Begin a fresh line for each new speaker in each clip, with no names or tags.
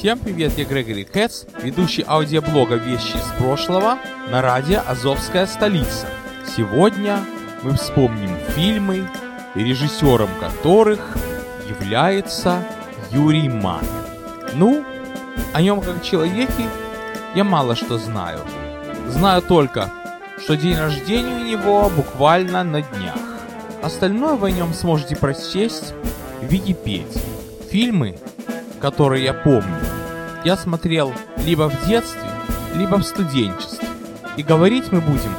Всем привет, я Грегори Кэтс, ведущий аудиоблога «Вещи из прошлого» на радио «Азовская столица». Сегодня мы вспомним фильмы, режиссером которых является Юрий Мамин. Ну, о нем как человеке я мало что знаю. Знаю только, что день рождения у него буквально на днях. Остальное вы о нем сможете прочесть в Википедии. Фильмы, которые я помню, я смотрел либо в детстве, либо в студенчестве. И говорить мы будем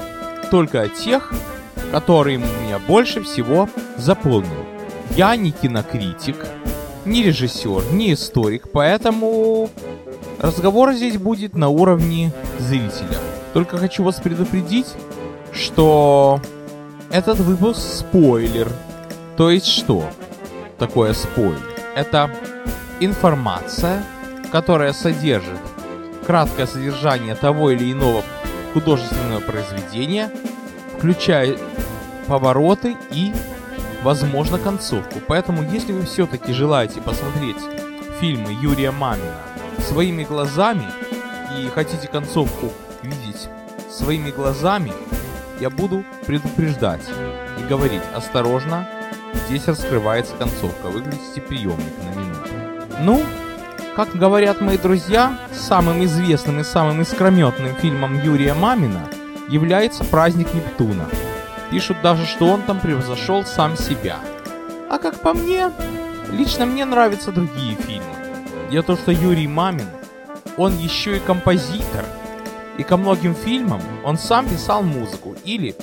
только о тех, которые меня больше всего заполнил. Я не кинокритик, не режиссер, не историк, поэтому разговор здесь будет на уровне зрителя. Только хочу вас предупредить, что этот выпуск спойлер. То есть что такое спойлер? Это информация, которая содержит краткое содержание того или иного художественного произведения, включая повороты и, возможно, концовку. Поэтому, если вы все-таки желаете посмотреть фильмы Юрия Мамина своими глазами и хотите концовку видеть своими глазами, я буду предупреждать и говорить осторожно, здесь раскрывается концовка, выключите приемник на минуту. Ну, как говорят мои друзья, самым известным и самым искрометным фильмом Юрия Мамина является «Праздник Нептуна». Пишут даже, что он там превзошел сам себя. А как по мне, лично мне нравятся другие фильмы. В том, что Юрий Мамин, он еще и композитор. И ко многим фильмам он сам писал музыку или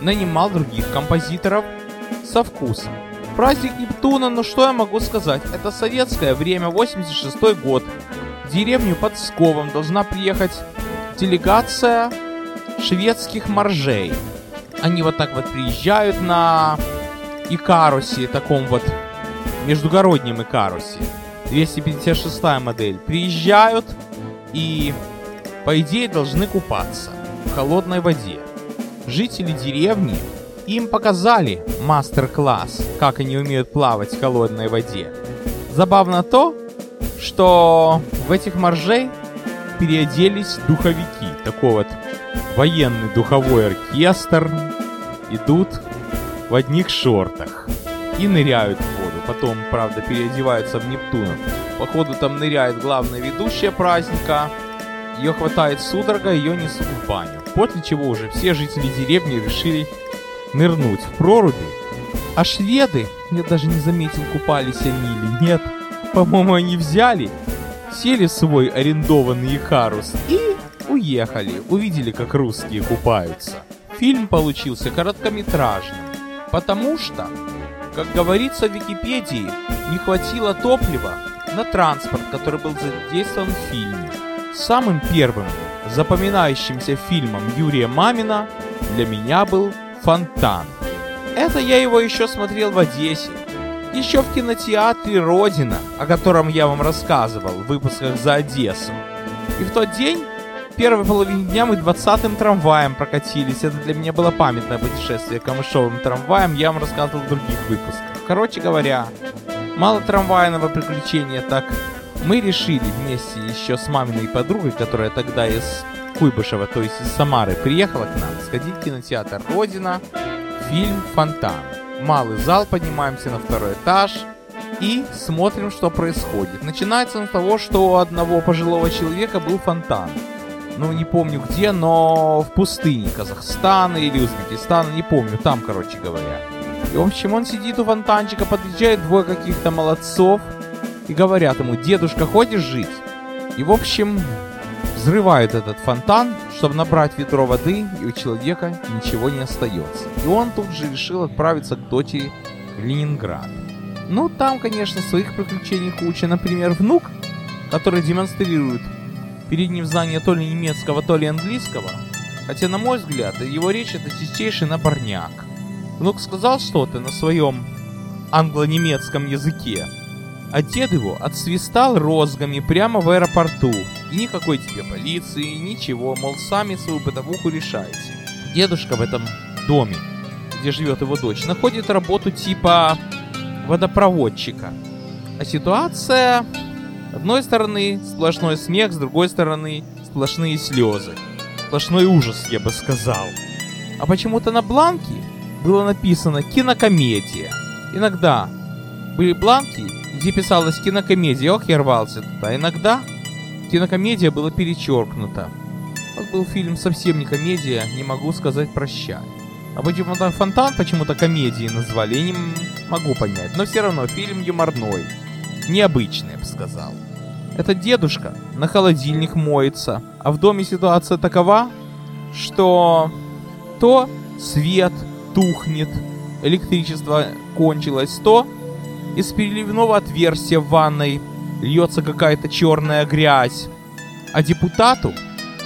нанимал других композиторов со вкусом. Праздник Нептуна, ну что я могу сказать? Это советское время, 86 год. В деревню под Псковом должна приехать делегация шведских моржей. Они вот так вот приезжают на Икарусе, таком вот междугороднем Икарусе. 256 модель. Приезжают и, по идее, должны купаться в холодной воде. Жители деревни им показали мастер-класс, как они умеют плавать в холодной воде. Забавно то, что в этих моржей переоделись духовики. Такой вот военный духовой оркестр. Идут в одних шортах и ныряют в воду. Потом, правда, переодеваются в Нептунов. Походу там ныряет главная ведущая праздника. Ее хватает судорога, ее несут в баню. После чего уже все жители деревни решили нырнуть в проруби. А шведы, я даже не заметил, купались они или нет. По-моему, они взяли, сели свой арендованный Икарус и уехали. Увидели, как русские купаются. Фильм получился короткометражным, потому что, как говорится в Википедии, не хватило топлива на транспорт, который был задействован в фильме. Самым первым запоминающимся фильмом Юрия Мамина для меня был фонтан. Это я его еще смотрел в Одессе. Еще в кинотеатре «Родина», о котором я вам рассказывал в выпусках за Одессу. И в тот день, в первой половине дня, мы 20-м трамваем прокатились. Это для меня было памятное путешествие камышовым трамваем. Я вам рассказывал в других выпусках. Короче говоря, мало трамвайного приключения, так мы решили вместе еще с маминой подругой, которая тогда из Куйбышева, то есть из Самары, приехала к нам сходить в кинотеатр «Родина», фильм «Фонтан». Малый зал, поднимаемся на второй этаж и смотрим, что происходит. Начинается с того, что у одного пожилого человека был фонтан. Ну, не помню где, но в пустыне Казахстана или Узбекистана, не помню, там, короче говоря. И, в общем, он сидит у фонтанчика, подъезжает двое каких-то молодцов и говорят ему, дедушка, хочешь жить? И, в общем, взрывают этот фонтан, чтобы набрать ведро воды, и у человека ничего не остается. И он тут же решил отправиться к дочери в Ленинград. Ну, там, конечно, своих приключений куча. Например, внук, который демонстрирует перед ним знание то ли немецкого, то ли английского. Хотя, на мой взгляд, его речь это чистейший наборняк. Внук сказал что-то на своем англо-немецком языке, а дед его отсвистал розгами прямо в аэропорту, и никакой тебе полиции, ничего, мол, сами свою бытовуху решаете. Дедушка в этом доме, где живет его дочь, находит работу типа водопроводчика. А ситуация одной стороны сплошной смех, с другой стороны сплошные слезы. Сплошной ужас, я бы сказал. А почему-то на бланке было написано «кинокомедия». Иногда были бланки, где писалось «кинокомедия», ох, я рвался туда. Иногда кинокомедия была перечеркнута. Вот был фильм совсем не комедия, не могу сказать прощай. А почему-то фонтан почему-то комедией назвали, я не могу понять. Но все равно фильм юморной. Необычный, я бы сказал. Этот дедушка на холодильник моется, а в доме ситуация такова, что то свет тухнет, электричество кончилось, то из переливного отверстия в ванной льется какая-то черная грязь. А депутату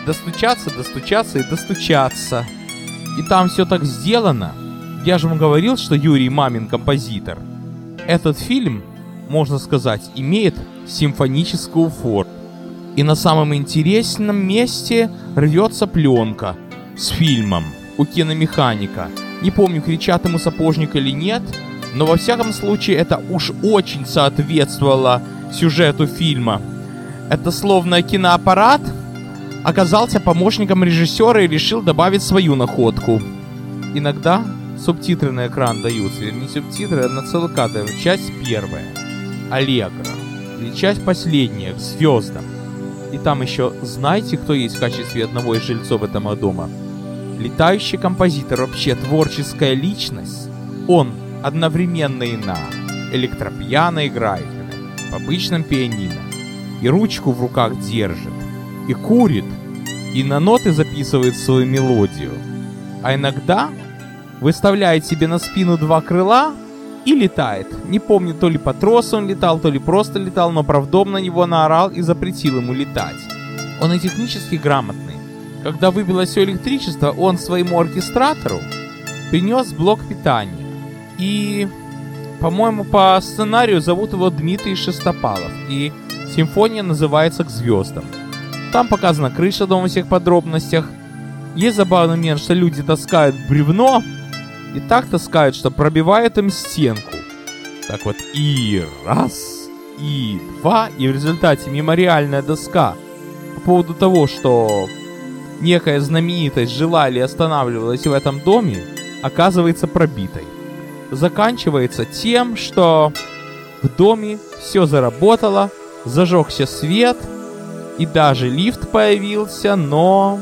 достучаться, достучаться и достучаться. И там все так сделано. Я же вам говорил, что Юрий Мамин композитор. Этот фильм, можно сказать, имеет симфоническую форму. И на самом интересном месте рвется пленка с фильмом у киномеханика. Не помню, кричат ему сапожник или нет, но во всяком случае это уж очень соответствовало сюжету фильма. Это словно киноаппарат оказался помощником режиссера и решил добавить свою находку. Иногда субтитры на экран даются, не субтитры, а на целый кадр. Часть первая. Аллегро. Или часть последняя, к звездам. И там еще знаете, кто есть в качестве одного из жильцов этого дома? Летающий композитор, вообще творческая личность. Он одновременно и на электропиано играет, по обычном пианино, и ручку в руках держит, и курит, и на ноты записывает свою мелодию. А иногда выставляет себе на спину два крыла и летает. Не помню, то ли по тросу он летал, то ли просто летал, но правдом на него наорал и запретил ему летать. Он и технически грамотный. Когда выбилось все электричество, он своему оркестратору принес блок питания. И, по-моему, по сценарию зовут его Дмитрий Шестопалов. И симфония называется «К звездам». Там показана крыша дома во всех подробностях. Есть забавный момент, что люди таскают бревно, и так таскают, что пробивает им стенку. Так вот, и раз, и два, и в результате мемориальная доска по поводу того, что некая знаменитость жила или останавливалась в этом доме, оказывается пробитой. Заканчивается тем, что в доме все заработало, зажегся свет, и даже лифт появился, но...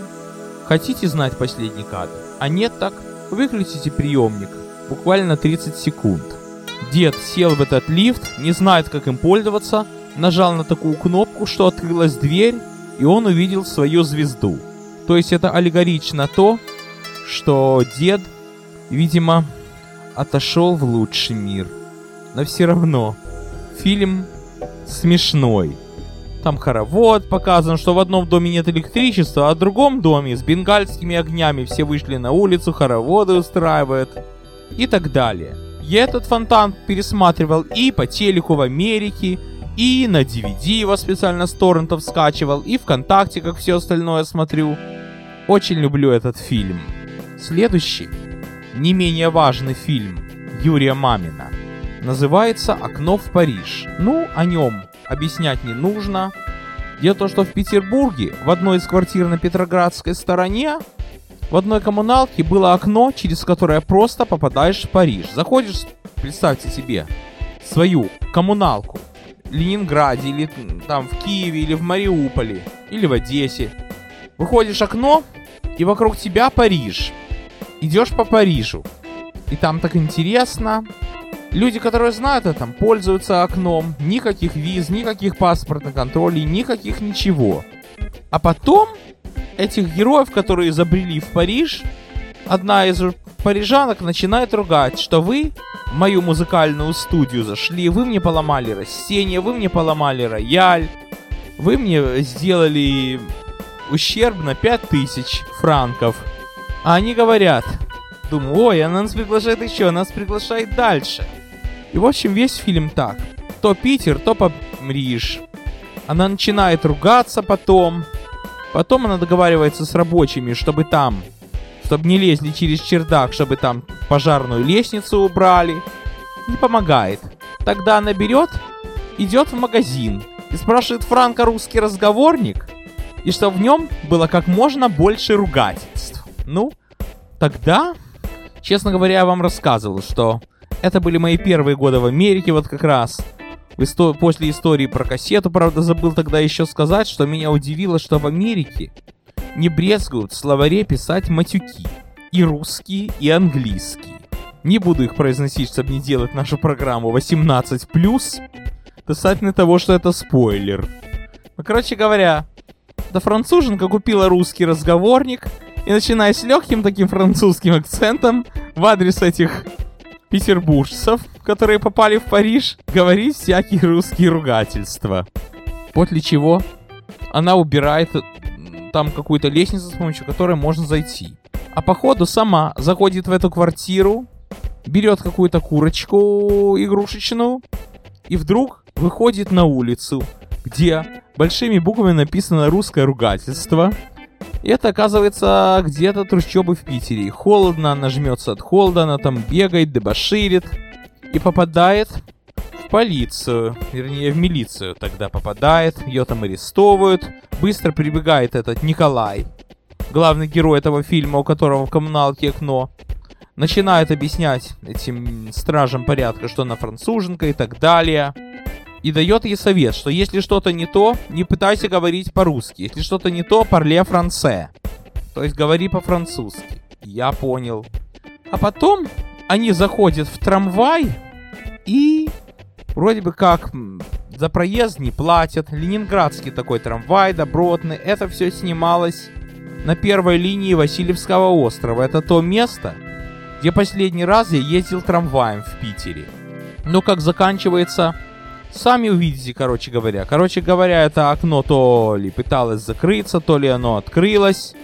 Хотите знать последний кадр? А нет так? Выключите приемник. Буквально 30 секунд. Дед сел в этот лифт, не знает, как им пользоваться, нажал на такую кнопку, что открылась дверь, и он увидел свою звезду. То есть это аллегорично то, что дед, видимо, отошел в лучший мир. Но все равно, фильм смешной. Там хоровод показан, что в одном доме нет электричества, а в другом доме с бенгальскими огнями все вышли на улицу, хороводы устраивают и так далее. Я этот фонтан пересматривал и по телеку в Америке, и на DVD его специально с торрентов скачивал, и ВКонтакте, как все остальное смотрю. Очень люблю этот фильм. Следующий, не менее важный фильм Юрия Мамина, называется «Окно в Париж». Ну, о нем объяснять не нужно. Дело в том, что в Петербурге, в одной из квартир на Петроградской стороне, в одной коммуналке было окно, через которое просто попадаешь в Париж. Заходишь, представьте себе, свою коммуналку в Ленинграде, или там в Киеве, или в Мариуполе, или в Одессе. Выходишь окно, и вокруг тебя Париж. Идешь по Парижу. И там так интересно. Люди, которые знают это, пользуются окном. Никаких виз, никаких паспортных контролей, никаких ничего. А потом этих героев, которые изобрели в Париж, одна из парижанок начинает ругать, что вы в мою музыкальную студию зашли, вы мне поломали растения, вы мне поломали рояль, вы мне сделали ущерб на 5000 франков. А они говорят, думаю, ой, она нас приглашает еще, нас приглашает дальше. И в общем весь фильм так. То Питер, то Париж. Она начинает ругаться потом. Потом она договаривается с рабочими, чтобы там, чтобы не лезли через чердак, чтобы там пожарную лестницу убрали. Не помогает. Тогда она берет, идет в магазин и спрашивает Франко русский разговорник, и что в нем было как можно больше ругательств. Ну, тогда, честно говоря, я вам рассказывал, что это были мои первые годы в Америке вот как раз. После истории про кассету, правда, забыл тогда еще сказать, что меня удивило, что в Америке не брезгуют в словаре писать матюки. И русские, и английские. Не буду их произносить, чтобы не делать нашу программу 18+, касательно того, что это спойлер. Ну, короче говоря, эта француженка купила русский разговорник и, начиная с легким таким французским акцентом, в адрес этих петербуржцев, которые попали в Париж, говорит всякие русские ругательства. После чего она убирает там какую-то лестницу, с помощью которой можно зайти. А по ходу сама заходит в эту квартиру, берет какую-то курочку игрушечную, и вдруг выходит на улицу, где большими буквами написано русское ругательство. Это оказывается где-то трущобы в Питере. Холодно, она жмется от холода, она там бегает, дебоширит и попадает в полицию, вернее в милицию тогда попадает, ее там арестовывают. Быстро прибегает этот Николай, главный герой этого фильма, у которого в коммуналке окно, начинает объяснять этим стражам порядка, что она француженка и так далее. И дает ей совет, что если что-то не то, не пытайся говорить по-русски. Если что-то не то, парле франце. То есть говори по-французски. Я понял. А потом они заходят в трамвай и вроде бы как за проезд не платят. Ленинградский такой трамвай, добротный. Это все снималось на первой линии Васильевского острова. Это то место, где последний раз я ездил трамваем в Питере. Но как заканчивается, сами увидите, короче говоря. Короче говоря, это окно то ли пыталось закрыться, то ли оно открылось.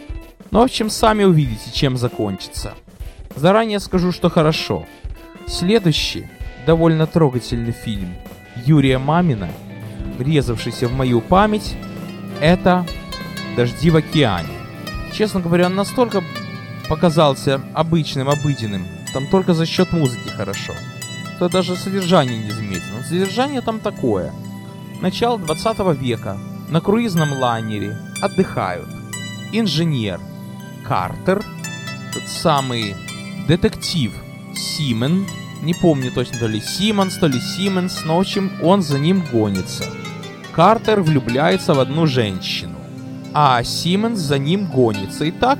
Ну, в общем, сами увидите, чем закончится. Заранее скажу, что хорошо. Следующий, довольно трогательный фильм Юрия Мамина, врезавшийся в мою память, это «Дожди в океане». Честно говоря, он настолько показался обычным, обыденным, там только за счет музыки хорошо, то даже содержание не заметил. Содержание там такое. Начало 20 века. На круизном лайнере отдыхают инженер Картер, тот самый детектив Симен, не помню точно, то ли Симмонс, то ли Сименс, но в общем он за ним гонится. Картер влюбляется в одну женщину, а Сименс за ним гонится. И так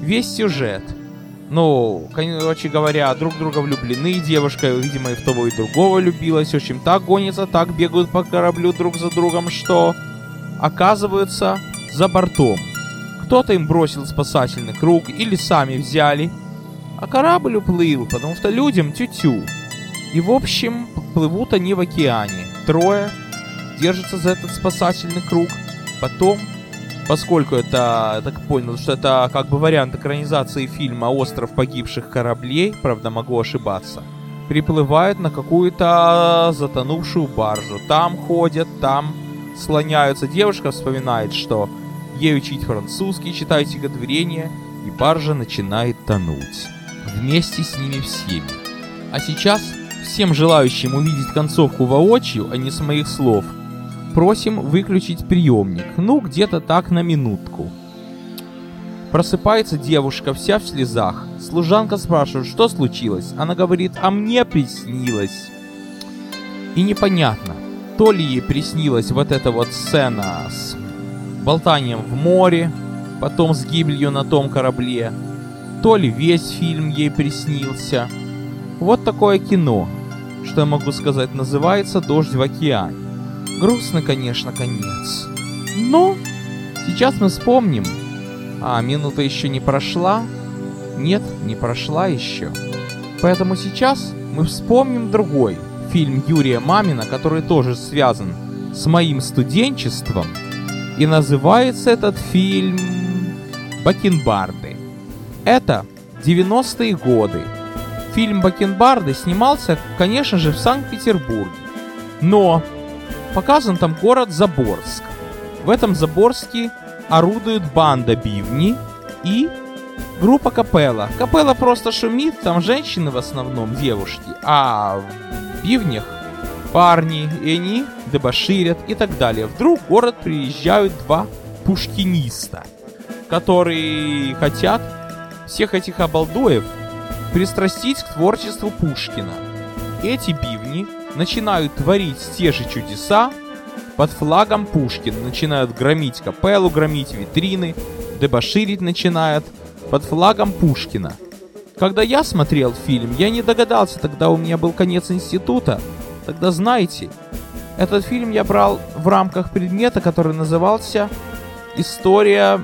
весь сюжет. Ну, короче говоря, друг друга влюблены, девушка, видимо, и в того и другого любилась. В общем, так гонится, так бегают по кораблю друг за другом, что оказываются за бортом. Кто-то им бросил спасательный круг или сами взяли, а корабль уплыл, потому что людям тю-тю. И в общем, плывут они в океане. Трое держатся за этот спасательный круг. Потом поскольку это, я так понял, что это как бы вариант экранизации фильма «Остров погибших кораблей», правда, могу ошибаться, приплывают на какую-то затонувшую баржу. Там ходят, там слоняются. Девушка вспоминает, что ей учить французский, читать стихотворение, и баржа начинает тонуть. Вместе с ними всеми. А сейчас всем желающим увидеть концовку воочию, а не с моих слов – Просим выключить приемник. Ну, где-то так на минутку. Просыпается девушка, вся в слезах. Служанка спрашивает, что случилось. Она говорит, а мне приснилось. И непонятно, то ли ей приснилась вот эта вот сцена с болтанием в море, потом с гибелью на том корабле, то ли весь фильм ей приснился. Вот такое кино, что я могу сказать, называется «Дождь в океане». Грустно, конечно, конец. Но сейчас мы вспомним. А минута еще не прошла. Нет, не прошла еще. Поэтому сейчас мы вспомним другой фильм Юрия Мамина, который тоже связан с моим студенчеством. И называется этот фильм «Бакенбарды». Это 90-е годы. Фильм «Бакенбарды» снимался, конечно же, в Санкт-Петербурге. Но Показан там город Заборск. В этом Заборске орудует банда бивни и группа капелла. Капелла просто шумит, там женщины в основном, девушки, а в бивнях парни, и они дебоширят и так далее. Вдруг в город приезжают два пушкиниста, которые хотят всех этих обалдоев пристрастить к творчеству Пушкина. Эти бивни начинают творить те же чудеса под флагом Пушкина, начинают громить капеллу, громить витрины, дебоширить начинают под флагом Пушкина. Когда я смотрел фильм, я не догадался, тогда у меня был конец института. Тогда знаете, этот фильм я брал в рамках предмета, который назывался «История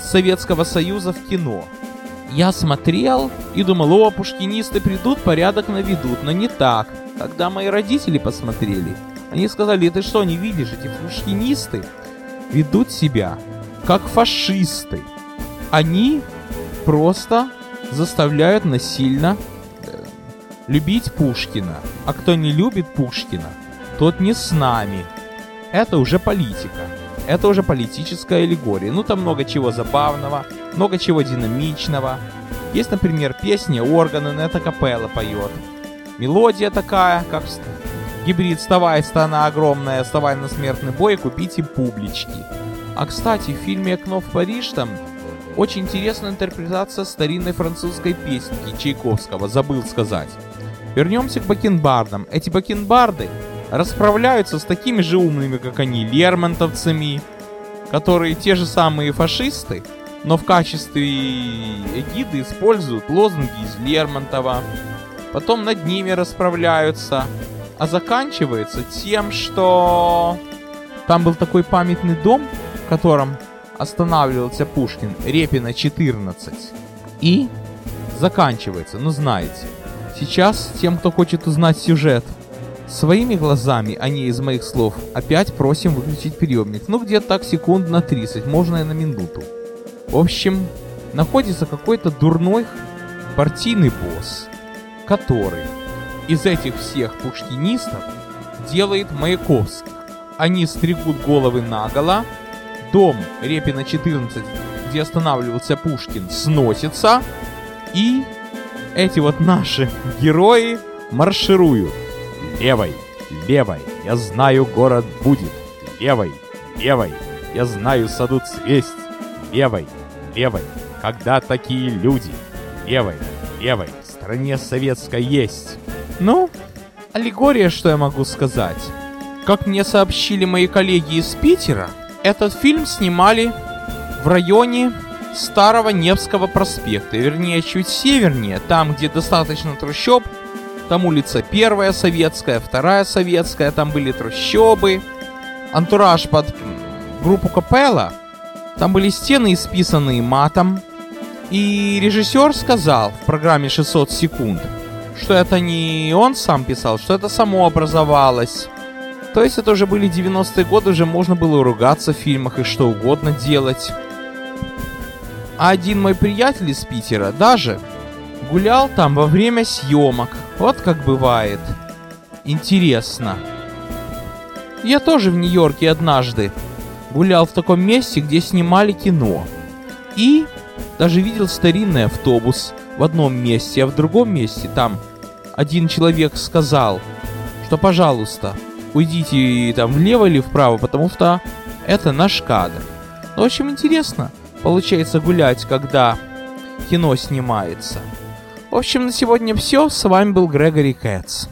Советского Союза в кино». Я смотрел и думал, о, пушкинисты придут, порядок наведут, но не так. Когда мои родители посмотрели, они сказали, ты что, не видишь, эти пушкинисты ведут себя как фашисты. Они просто заставляют насильно э, любить Пушкина. А кто не любит Пушкина, тот не с нами. Это уже политика. Это уже политическая аллегория. Ну, там много чего забавного, много чего динамичного. Есть, например, песня «Органы», на это капелла поет. Мелодия такая, как гибрид «Вставай, стана огромная, вставай на смертный бой, купите публички». А, кстати, в фильме «Окно в Париж» там очень интересная интерпретация старинной французской песни Чайковского, забыл сказать. Вернемся к бакенбардам. Эти бакенбарды расправляются с такими же умными, как они, лермонтовцами, которые те же самые фашисты, но в качестве эгиды используют лозунги из Лермонтова. Потом над ними расправляются. А заканчивается тем, что там был такой памятный дом, в котором останавливался Пушкин, Репина 14. И заканчивается, ну знаете. Сейчас тем, кто хочет узнать сюжет, своими глазами, а не из моих слов, опять просим выключить приемник. Ну где-то так секунд на 30, можно и на минуту. В общем, находится какой-то дурной партийный босс, который из этих всех пушкинистов делает Маяковских. Они стригут головы наголо, дом Репина 14, где останавливался Пушкин, сносится, и эти вот наши герои маршируют. Левой, левой, я знаю, город будет. Левой, левой, я знаю, саду цвесть. Левой, левой, когда такие люди. Левой, левой, стране советской есть. Ну, аллегория, что я могу сказать. Как мне сообщили мои коллеги из Питера, этот фильм снимали в районе Старого Невского проспекта, вернее, чуть севернее, там, где достаточно трущоб, там улица первая советская, вторая советская, там были трущобы, антураж под группу Капелла, там были стены исписанные матом, и режиссер сказал в программе 600 секунд, что это не он сам писал, что это само образовалось. То есть это уже были 90-е годы, уже можно было ругаться в фильмах и что угодно делать. А один мой приятель из Питера даже гулял там во время съемок. Вот как бывает. Интересно. Я тоже в Нью-Йорке однажды гулял в таком месте, где снимали кино. И даже видел старинный автобус в одном месте, а в другом месте там один человек сказал, что пожалуйста, уйдите там влево или вправо, потому что это наш кадр. Ну, в общем, интересно получается гулять, когда кино снимается. В общем, на сегодня все. С вами был Грегори Кэтс.